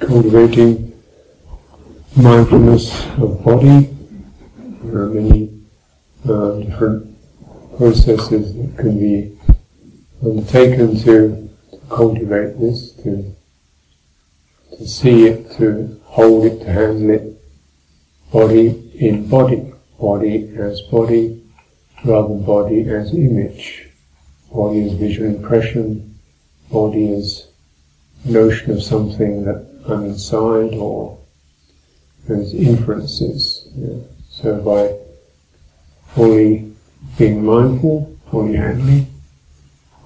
cultivating mindfulness of body. There are many uh, different processes that can be undertaken to, cultivate this, to to see it, to hold it, to handle it, body in body, body as body, rather than body as image, body as visual impression, body as notion of something that I'm inside or as inferences. Yeah. So by fully being mindful, fully handling,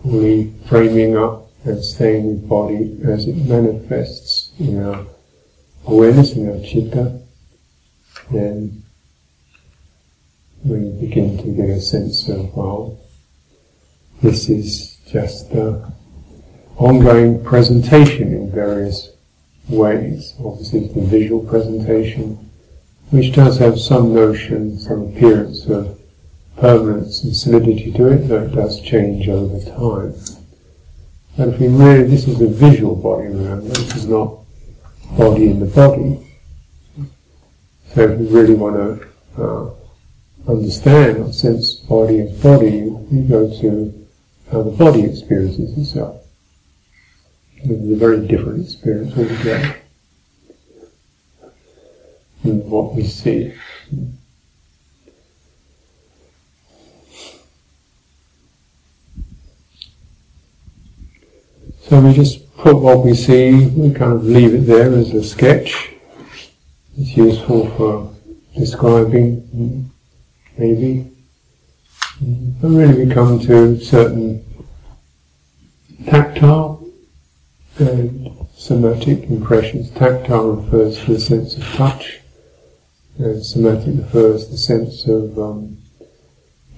fully framing up and staying with body as it manifests in our awareness, in our chitta, then we begin to get a sense of, well, this is just an ongoing presentation in various ways. Obviously, the visual presentation, which does have some notion, some appearance of permanence and solidity to it, though it does change over time. But if we really, this is a visual body, remember, this is not body in the body. So if we really want to uh, understand or sense body as body, we go to how the body experiences itself. It is a very different experience altogether than what we see. So we just put what we see, we kind of leave it there as a sketch. It's useful for describing, maybe. But really we come to certain tactile and somatic impressions. Tactile refers to the sense of touch, and somatic refers to the sense of um,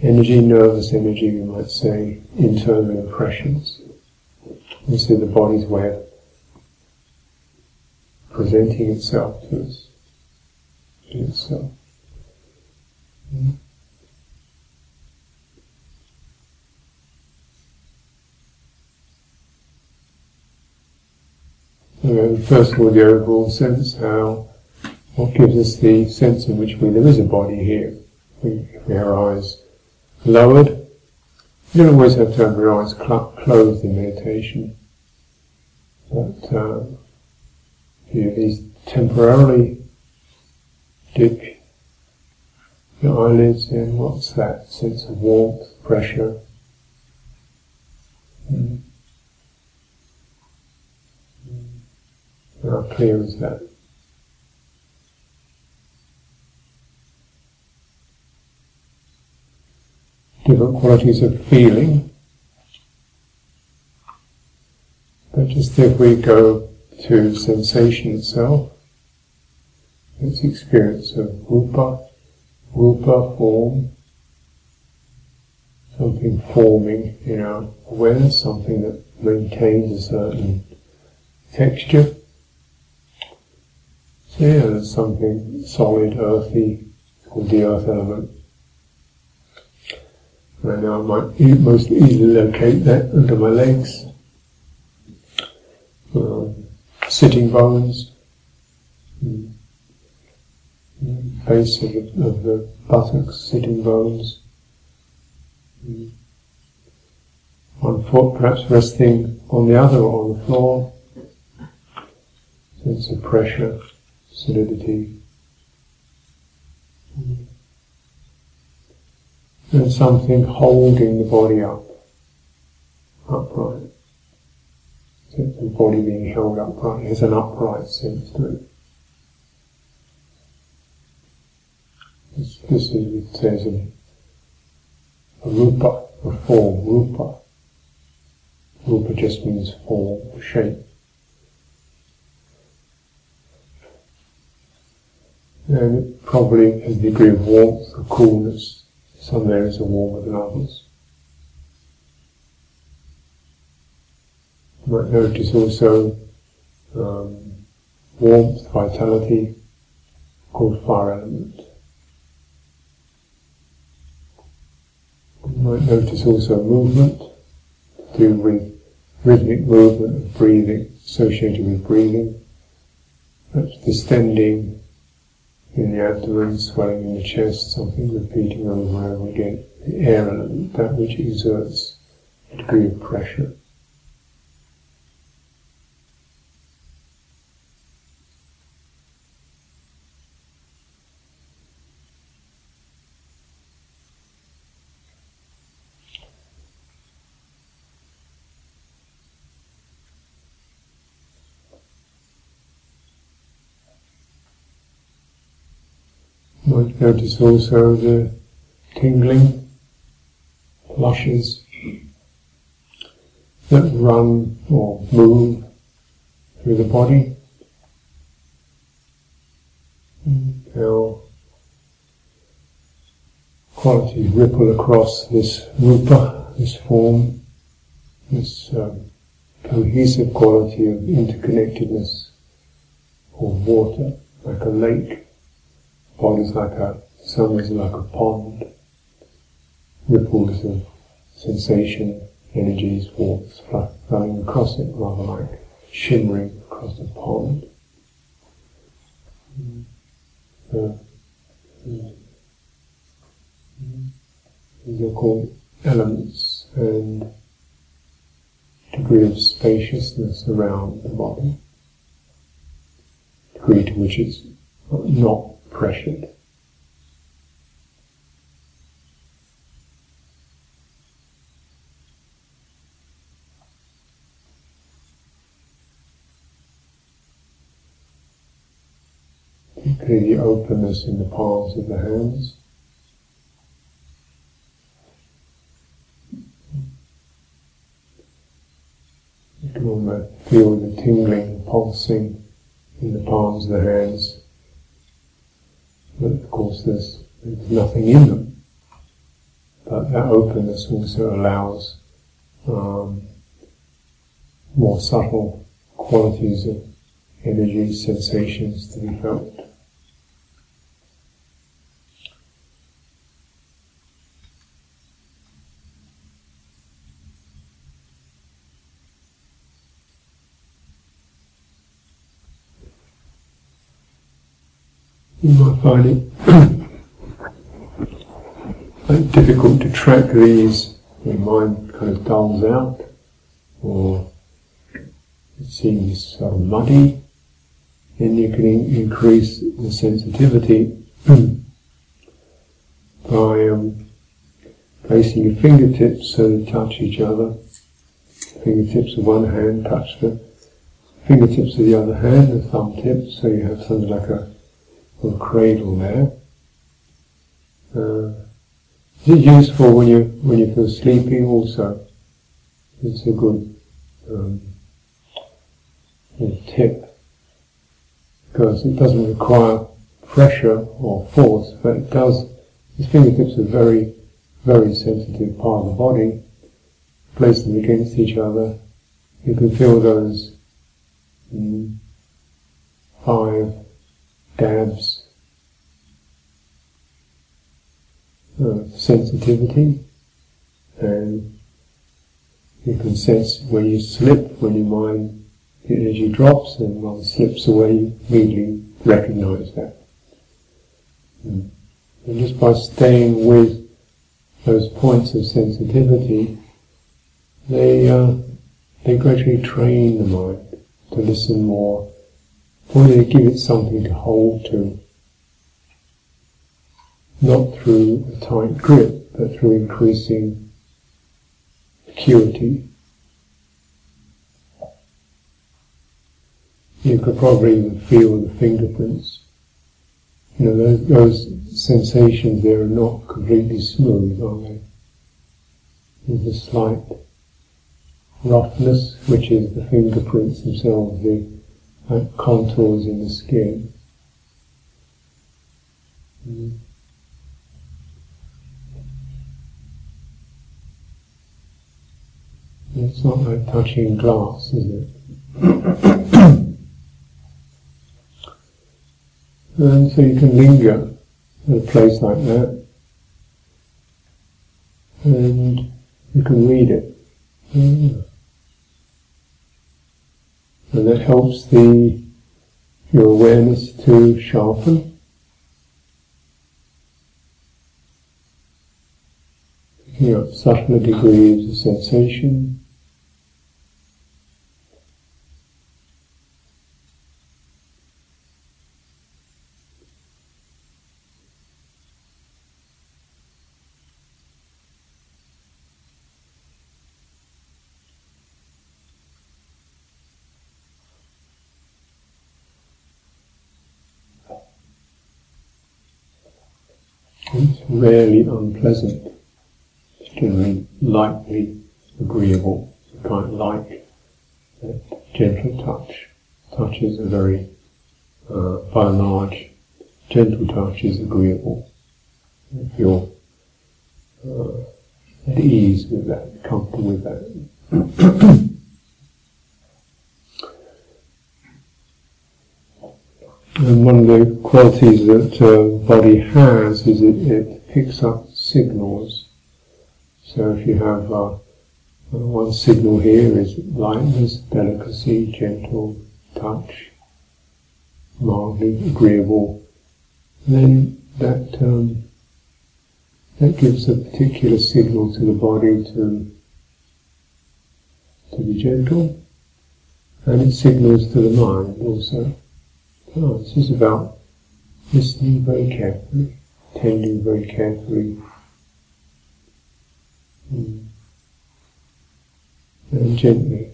energy, nervous energy, we might say, internal impressions. You see the body's way of presenting itself to us, to itself. Mm-hmm. So first of all, the overall sense, how, what gives us the sense in which we, there is a body here. We, we have our eyes lowered, you don't always have to have your eyes cl- closed in meditation, but uh, you at least temporarily dip your eyelids in. What's that sense of warmth, pressure? Mm. Clear is that? different qualities of feeling. But just if we go to sensation itself, its experience of rupa, rupa form, something forming in our awareness, something that maintains a certain texture. Yeah, there's something solid, earthy, called the earth element. And now I might most easily locate that under my legs. Um, sitting bones, mm. base of the, of the buttocks, sitting bones. Mm. One foot perhaps resting on the other or on the floor. Sense of pressure, solidity. And something holding the body up, upright. Sense the body being held upright has an upright sense to it. This, this is, it says, a, a rupa, a form, rupa. Rupa just means form, shape. And probably has a degree of warmth or coolness some areas are warmer than others. You might notice also um, warmth, vitality, called fire element. You might notice also movement, to do with rhythmic movement of breathing, associated with breathing. perhaps distending in the abdomen, swelling in the chest, something repeating over and over again. The air element, that which exerts a degree of pressure. Might notice also the tingling, flushes that run or move through the body. How qualities ripple across this rupa, this form, this um, cohesive quality of interconnectedness of water, like a lake Body's like a, some ways like a pond, ripples of sensation, energies, warmth flowing across it, rather like shimmering across a pond. Uh, these are called elements and degree of spaciousness around the body, degree to which it's not pressured. The openness in the palms of the hands. You can almost feel the tingling, pulsing in the palms of the hands. But of course, there's, there's nothing in them. But that openness also allows um, more subtle qualities of energy, sensations to be felt. you might find it difficult to track these. Your mind kind of dulls out, or it seems sort of muddy. Then you can in- increase the sensitivity by um, placing your fingertips so they touch each other. Fingertips of one hand touch the fingertips of the other hand, the thumb tips, so you have something like a little cradle there. Uh, is it useful when you when you feel sleepy? Also, it's a good um, tip because it doesn't require pressure or force, but it does. His fingertips are very, very sensitive part of the body. Place them against each other. You can feel those mm, five dabs of sensitivity and you can sense when you slip, when your mind, energy drops and one slips away, you immediately recognize that. Hmm. And just by staying with those points of sensitivity, they, uh, they gradually train the mind to listen more or they give it something to hold to, not through a tight grip, but through increasing acuity. You could probably even feel the fingerprints. You know, those, those sensations there are not completely smooth, are they? There's a slight roughness, which is the fingerprints themselves, the like contours in the skin. Mm. It's not like touching glass, is it? and so you can linger at a place like that, and you can read it. Mm and that helps the your awareness to sharpen. Picking up subtler degrees of sensation. It's rarely unpleasant. It's generally lightly agreeable. You quite like that gentle touch. Touches are very, uh, by and large, gentle touch is agreeable. If you're uh, at ease with that, comfortable with that. And one of the qualities that uh, body has is it, it picks up signals. So if you have uh, one signal here is lightness, delicacy, gentle touch, mildly agreeable, then that um, that gives a particular signal to the body to to be gentle, and it signals to the mind also. Oh, this is about listening very carefully, tending very carefully, mm. and gently.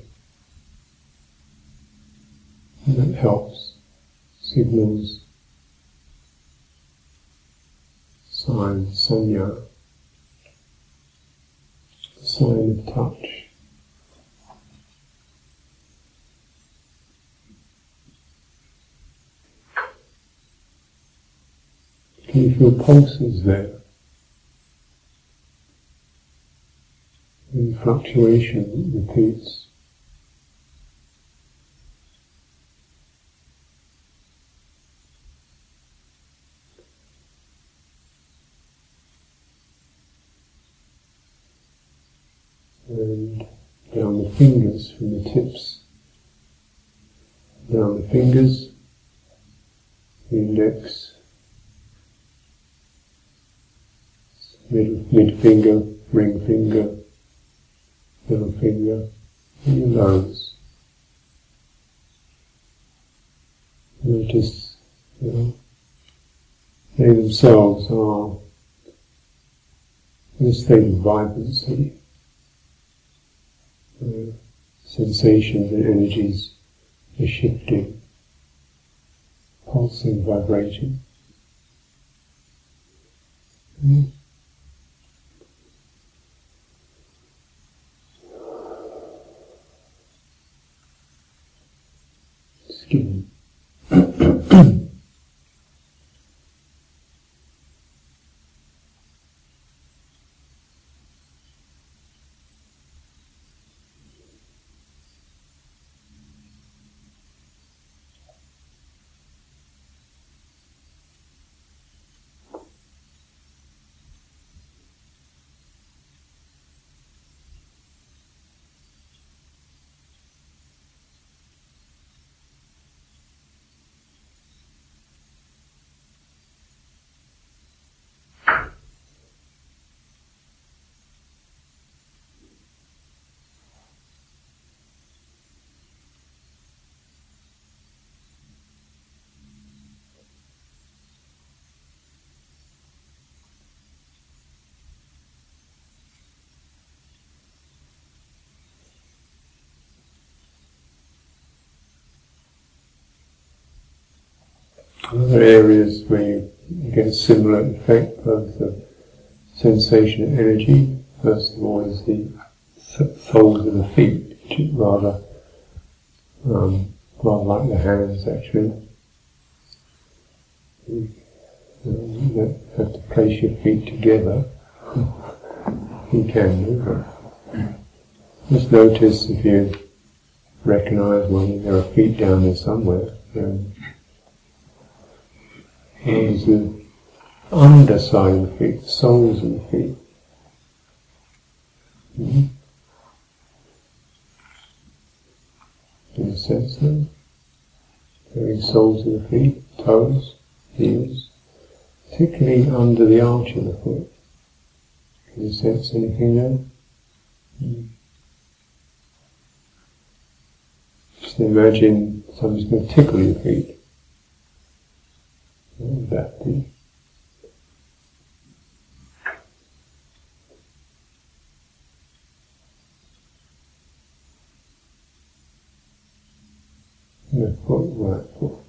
And that helps, signals, signs, sanya, sign of touch. Can you feel pulses there? And fluctuation repeats. And down the fingers from the tips, down the fingers, the index, middle, mid finger, ring finger, middle finger, and your nose. Notice, you know, they themselves are a state of vibrancy. Uh, sensations and energies are shifting, pulsing, vibrating. Mm. Other areas where you get a similar effect, both the sensation and energy. First of all is the soles of the feet, which is rather, um, rather like the hands actually. You, you have to place your feet together. You can do, but just notice if you recognize when there are feet down there somewhere. Um, is the underside of the feet, the soles of the feet. Mm-hmm. Can you sense them? very soles of the feet, toes, heels, particularly under the arch of the foot. Can you sense anything there? Mm. Just imagine somebody's going to tickle your feet. What would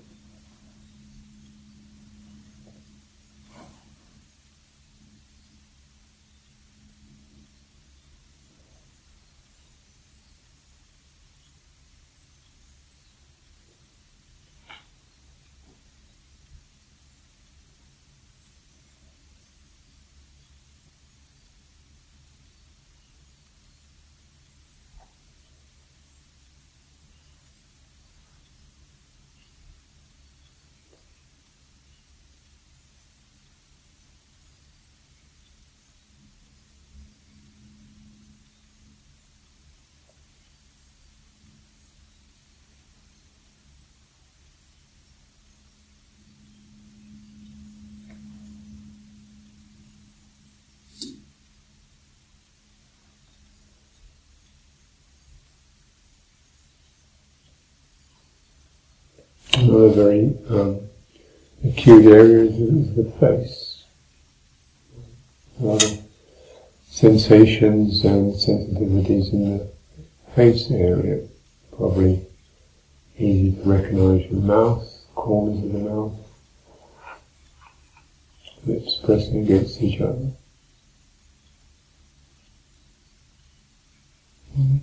that be? The very um, acute areas is the face. A lot of sensations and sensitivities in the face area. Probably easy to recognize your mouth, corners of the mouth, lips pressing against each other. Mm-hmm.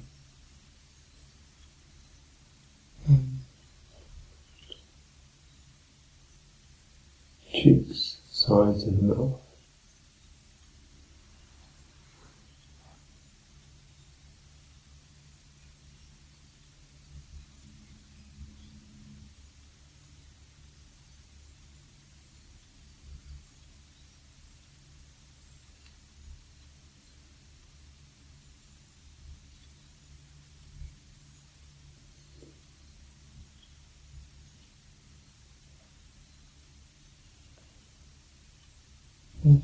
Cheeks, sides of the mouth.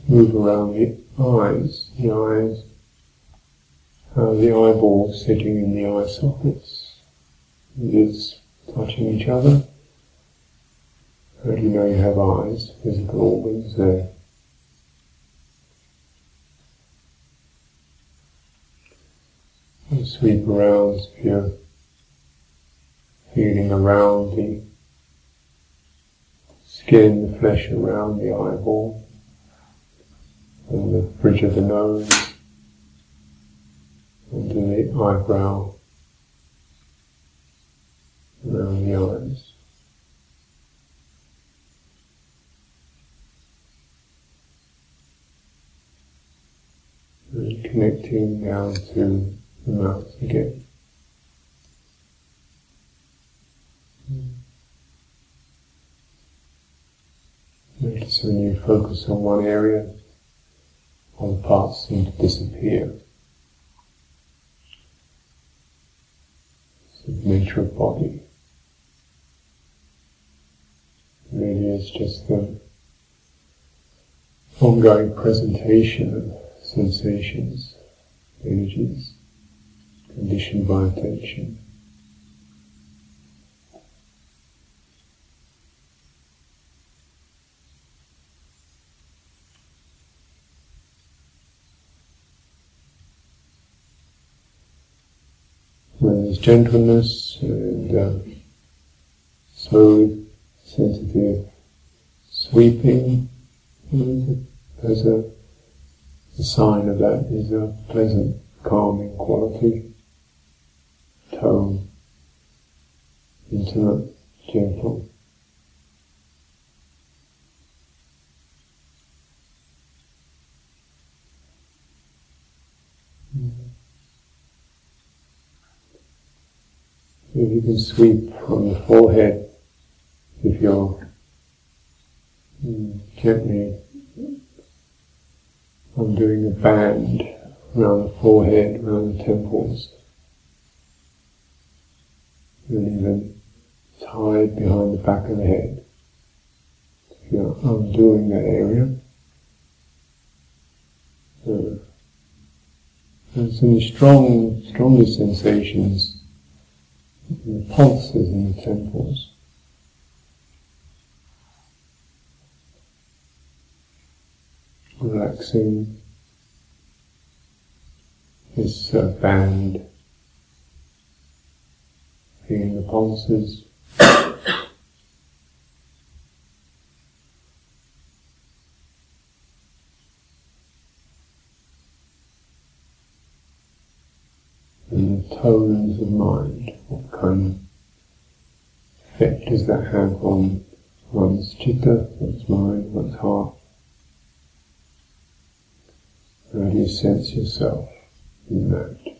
Move around the eyes, the eyes, uh, the eyeballs sitting in the eye sockets, lids touching each other. How do you know you have eyes, physical organs there? And sweep around if you're feeling around the skin, the flesh around the eyeball and the bridge of the nose, under the eyebrow, around the eyes. And connecting down to the mouth again. Notice when you focus on one area, all parts seem to disappear. It's the nature of body. Really is just the ongoing presentation of sensations, energies, conditioned by attention. There's gentleness and uh, smooth, sensitive sweeping. As a, a sign of that is a pleasant, calming quality, tone, intimate, gentle. If you can sweep from the forehead, if you're mm, gently undoing a band around the forehead, around the temples, and even tied behind the back of the head. If you're undoing that area, there's some strong, stronger sensations the pulses in the temples. Relaxing this uh, band, feeling the pulses. and the tones of mind, what effect does that have on one's chitta, one's mind, one's heart? How do you sense yourself in that?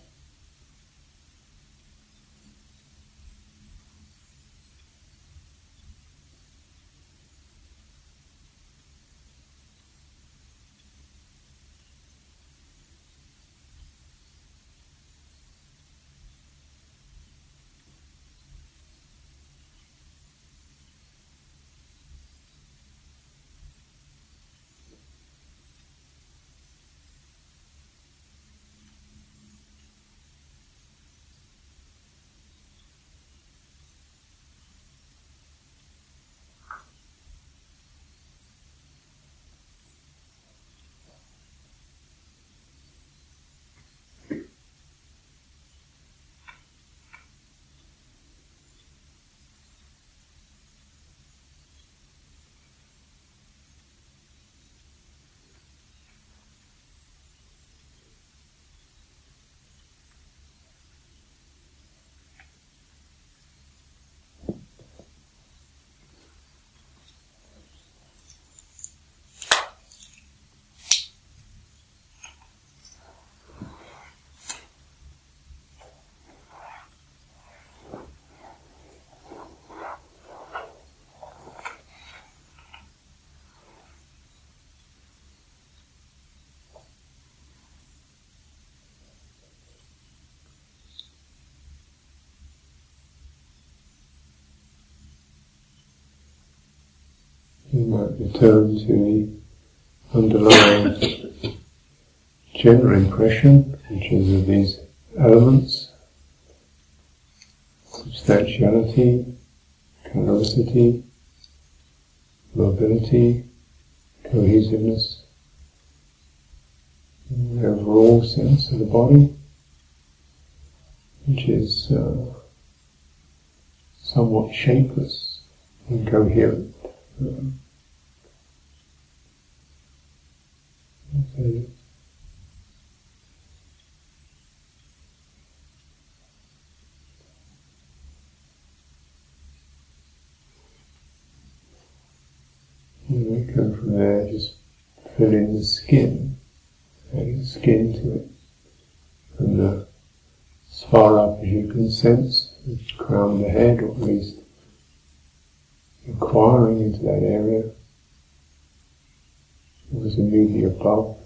You might return to the underlying general impression, which is of these elements, substantiality, callosity, mobility, cohesiveness, the overall sense of the body, which is uh, somewhat shapeless, incoherent. Um, Okay. And we go from there, just fill the skin, adding skin to it, from the as far up as you can sense, the crown of the head, or at least inquiring into that area was immediately above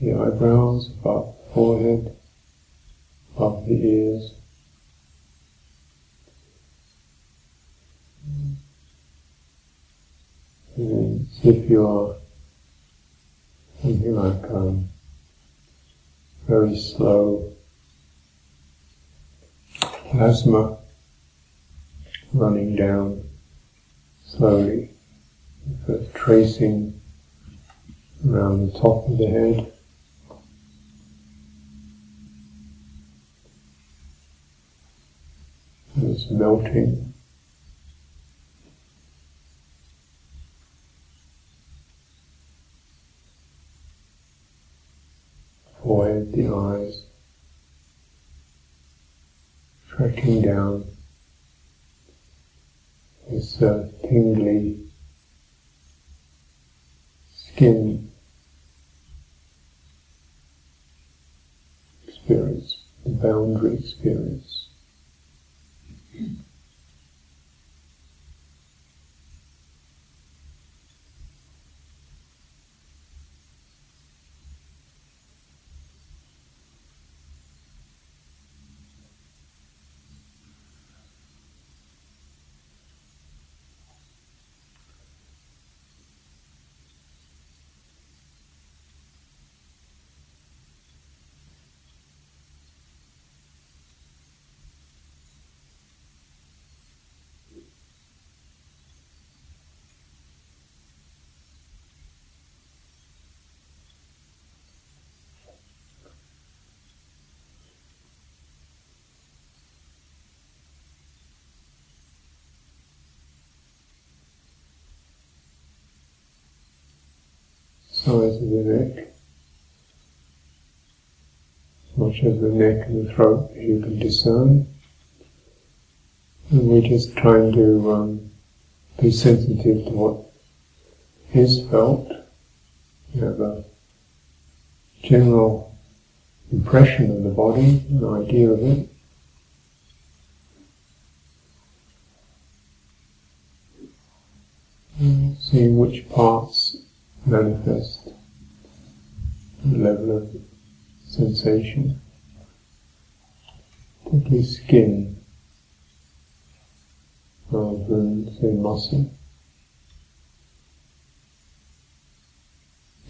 the eyebrows, above the forehead, above the ears. And if you are something like um, very slow plasma running down slowly First tracing around the top of the head. And it's melting. Forehead, the eyes, tracking down this uh, tingly skin experience, the boundary experience. Sides of the neck, as much as the neck and the throat as you can discern. And we're just trying to um, be sensitive to what is felt. You have a general impression of the body, an idea of it. seeing which parts manifest the level of sensation, particularly skin rather than say muscle.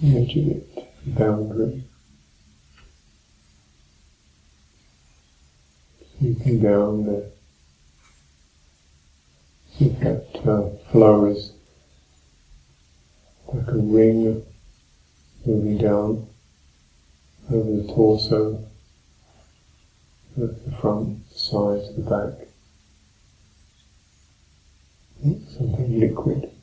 The of it, boundary. Sweeping down the see if that uh, flow is like a ring moving down over the torso, the front, the sides, the back. Something liquid.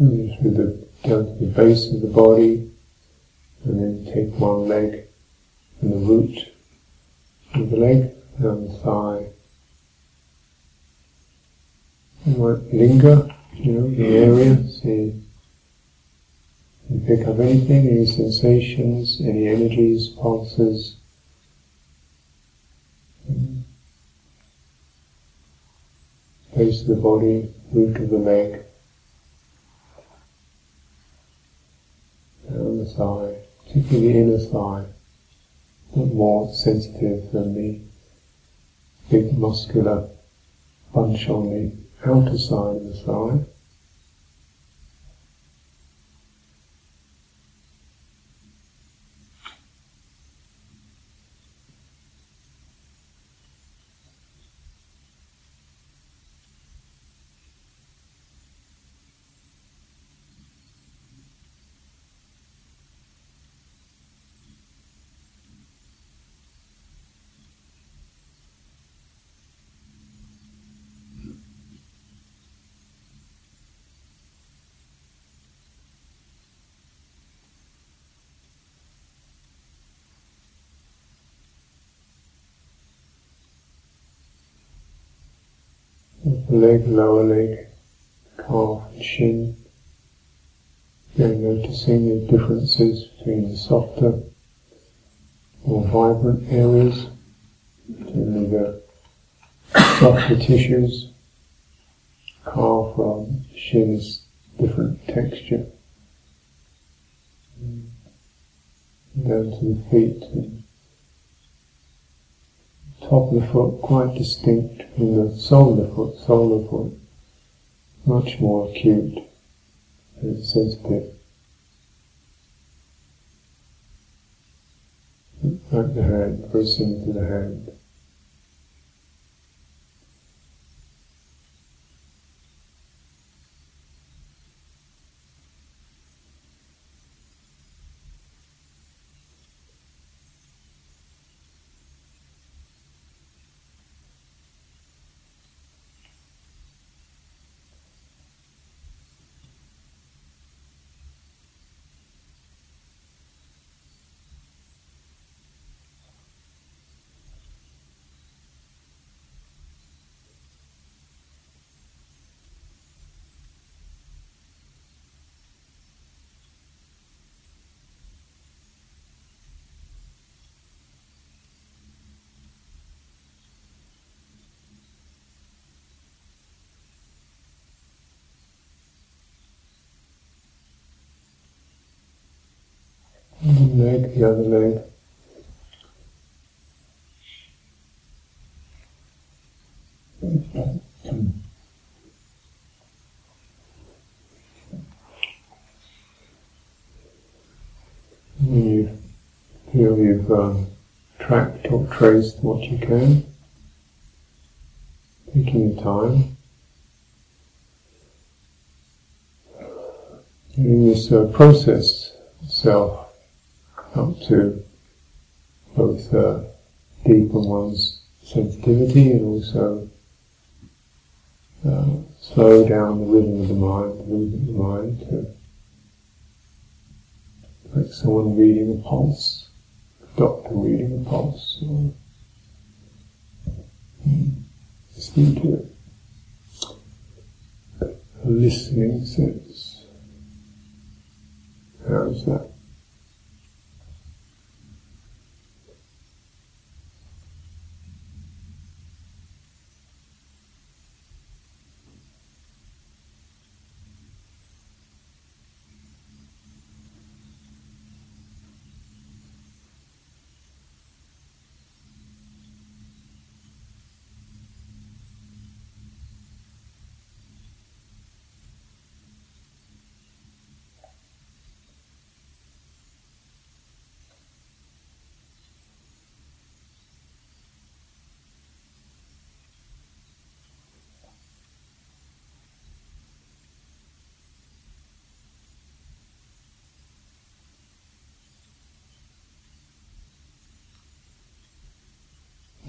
And through the, down to the base of the body, and then take one leg and the root of the leg down the thigh. You might linger, you know, the area, see you pick up anything, any sensations, any energies, pulses. Base of the body, root of the leg. down the particularly the inner thigh, not more sensitive than the big muscular bunch on the outer side of the thigh. Leg, lower leg, calf shin. Again, noticing the differences between the softer, more vibrant areas, generally the softer tissues, calf rather shin is different texture. Down to the feet top of the foot quite distinct from the sole of the foot, sole of the foot, much more acute and sensitive. Like the hand, very similar to the hand. One leg, the other leg. You feel you've um, tracked or traced what you can, taking your time. In this uh, process itself up to both uh, deepen one's sensitivity and also uh, slow down the rhythm of the mind, the movement of the mind to like someone reading a pulse, a doctor reading a pulse, or listening to it. A listening sense. How's that?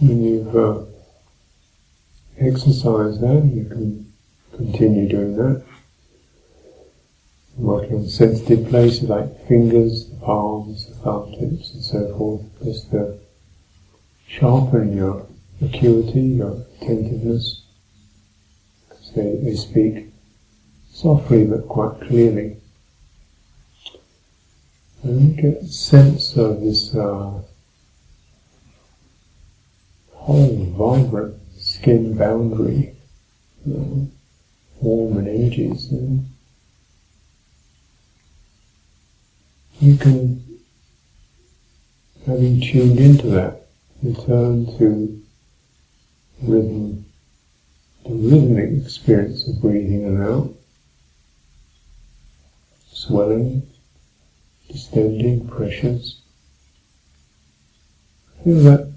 When you've uh, exercised that, you can continue doing that. Working on sensitive places like fingers, the palms, the thumb tips, and so forth, just to sharpen your acuity, your attentiveness. Because they, they speak softly but quite clearly. And get a sense of this uh, whole vibrant skin boundary, you know, warm and edges, and you can, having tuned into that, return to rhythm, the rhythmic experience of breathing in and out, swelling, distending, pressures. Feel that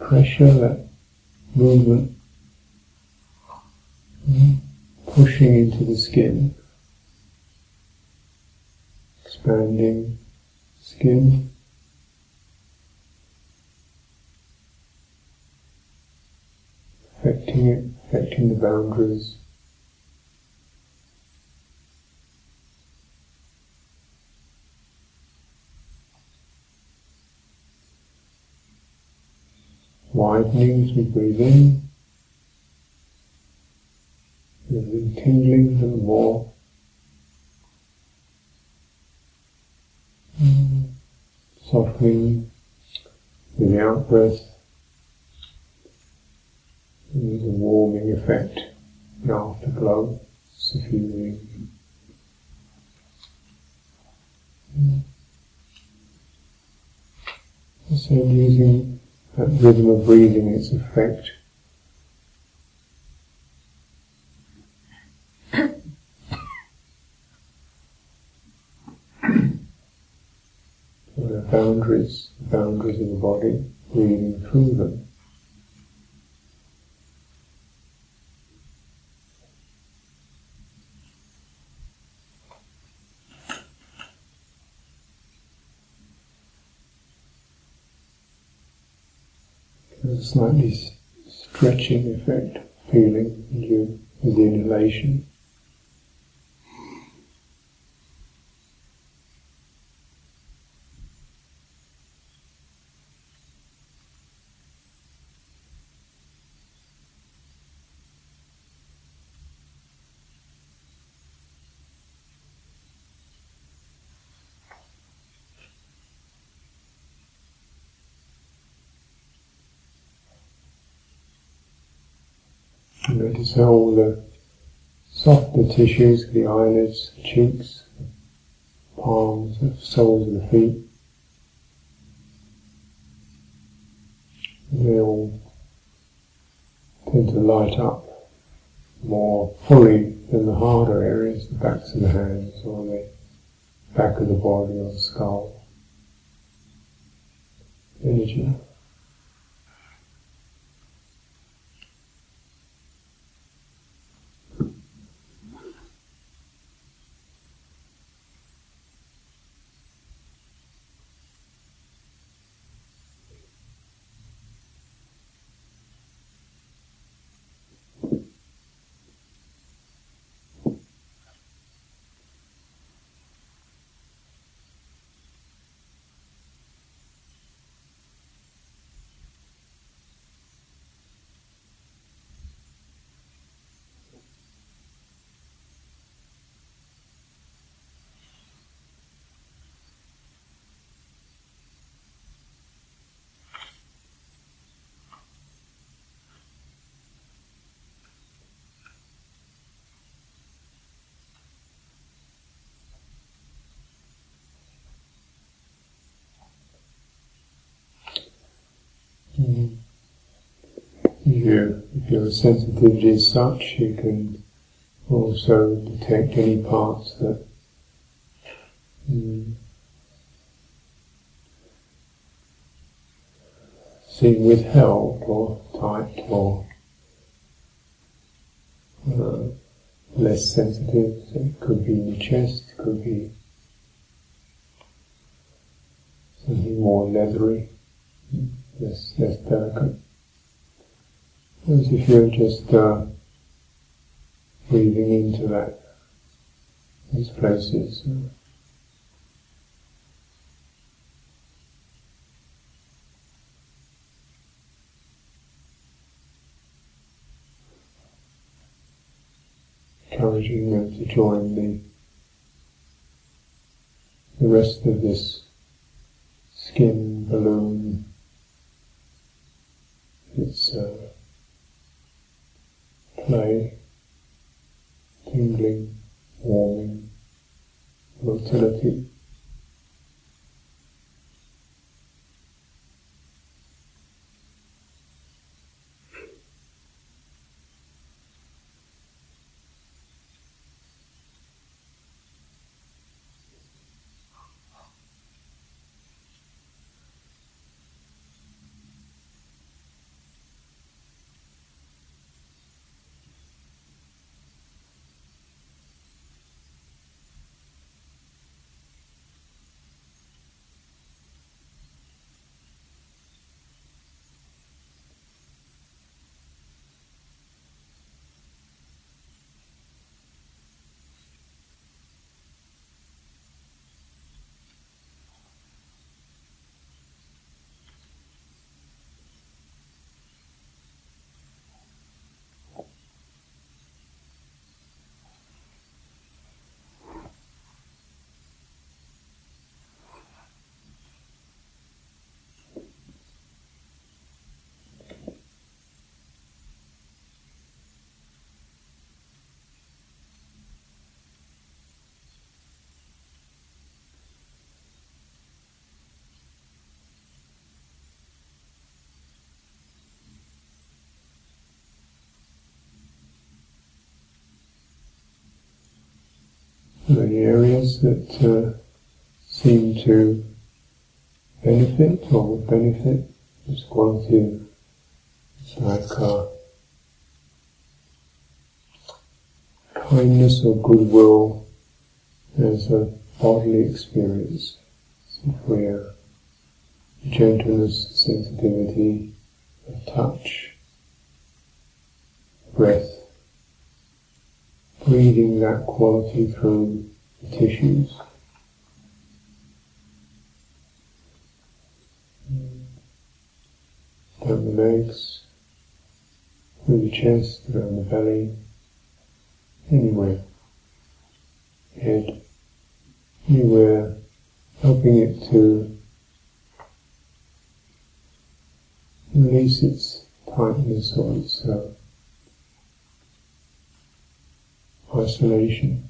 pressure, that movement, pushing into the skin, expanding skin. Affecting it, affecting the boundaries. We breathe in, and then tingling a more. Mm. Softening with the out breath. And there's a warming effect, an afterglow, suffusing. So using that rhythm of breathing, its effect. boundaries, the boundaries of the body, breathing through them. Slightly stretching effect, feeling in you with the inhalation. Notice how all the softer tissues, the eyelids, the cheeks, palms, the soles of the feet. They all tend to light up more fully than the harder areas, the backs of the hands or the back of the body or the skull. Energy. Mm. You, if your sensitivity is such, you can also detect any parts that mm, seem withheld or tight or uh, less sensitive. So it could be in the chest, it could be something more leathery less, less delicate. As if you're just uh, breathing into that, these places. encouraging them to join the the rest of this skin balloon its uh, play, tingling, warming, motility. Any areas that uh, seem to benefit or would benefit this quality like uh, kindness or goodwill as a bodily experience. So if we're gentleness, sensitivity, touch, breath, breathing that quality through the tissues. Down the legs, through the chest, around the belly, anywhere, head, anywhere, helping it to release its tightness or its uh, isolation.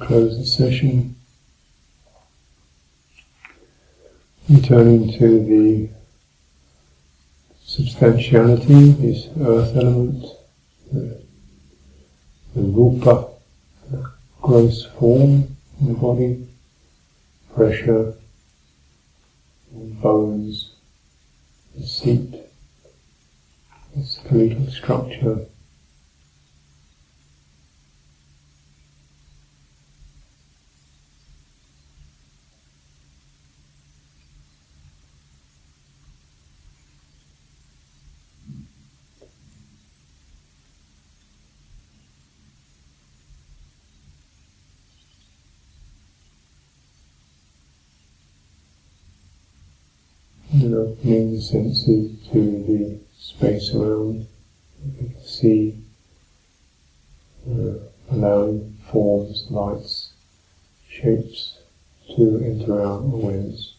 Close the session. Returning to the substantiality, this earth element, the, the rupa, the gross form in the body, pressure, bones, the seat, the skeletal structure. The senses to the space around. You can see, uh, allowing forms, lights, shapes to enter our awareness.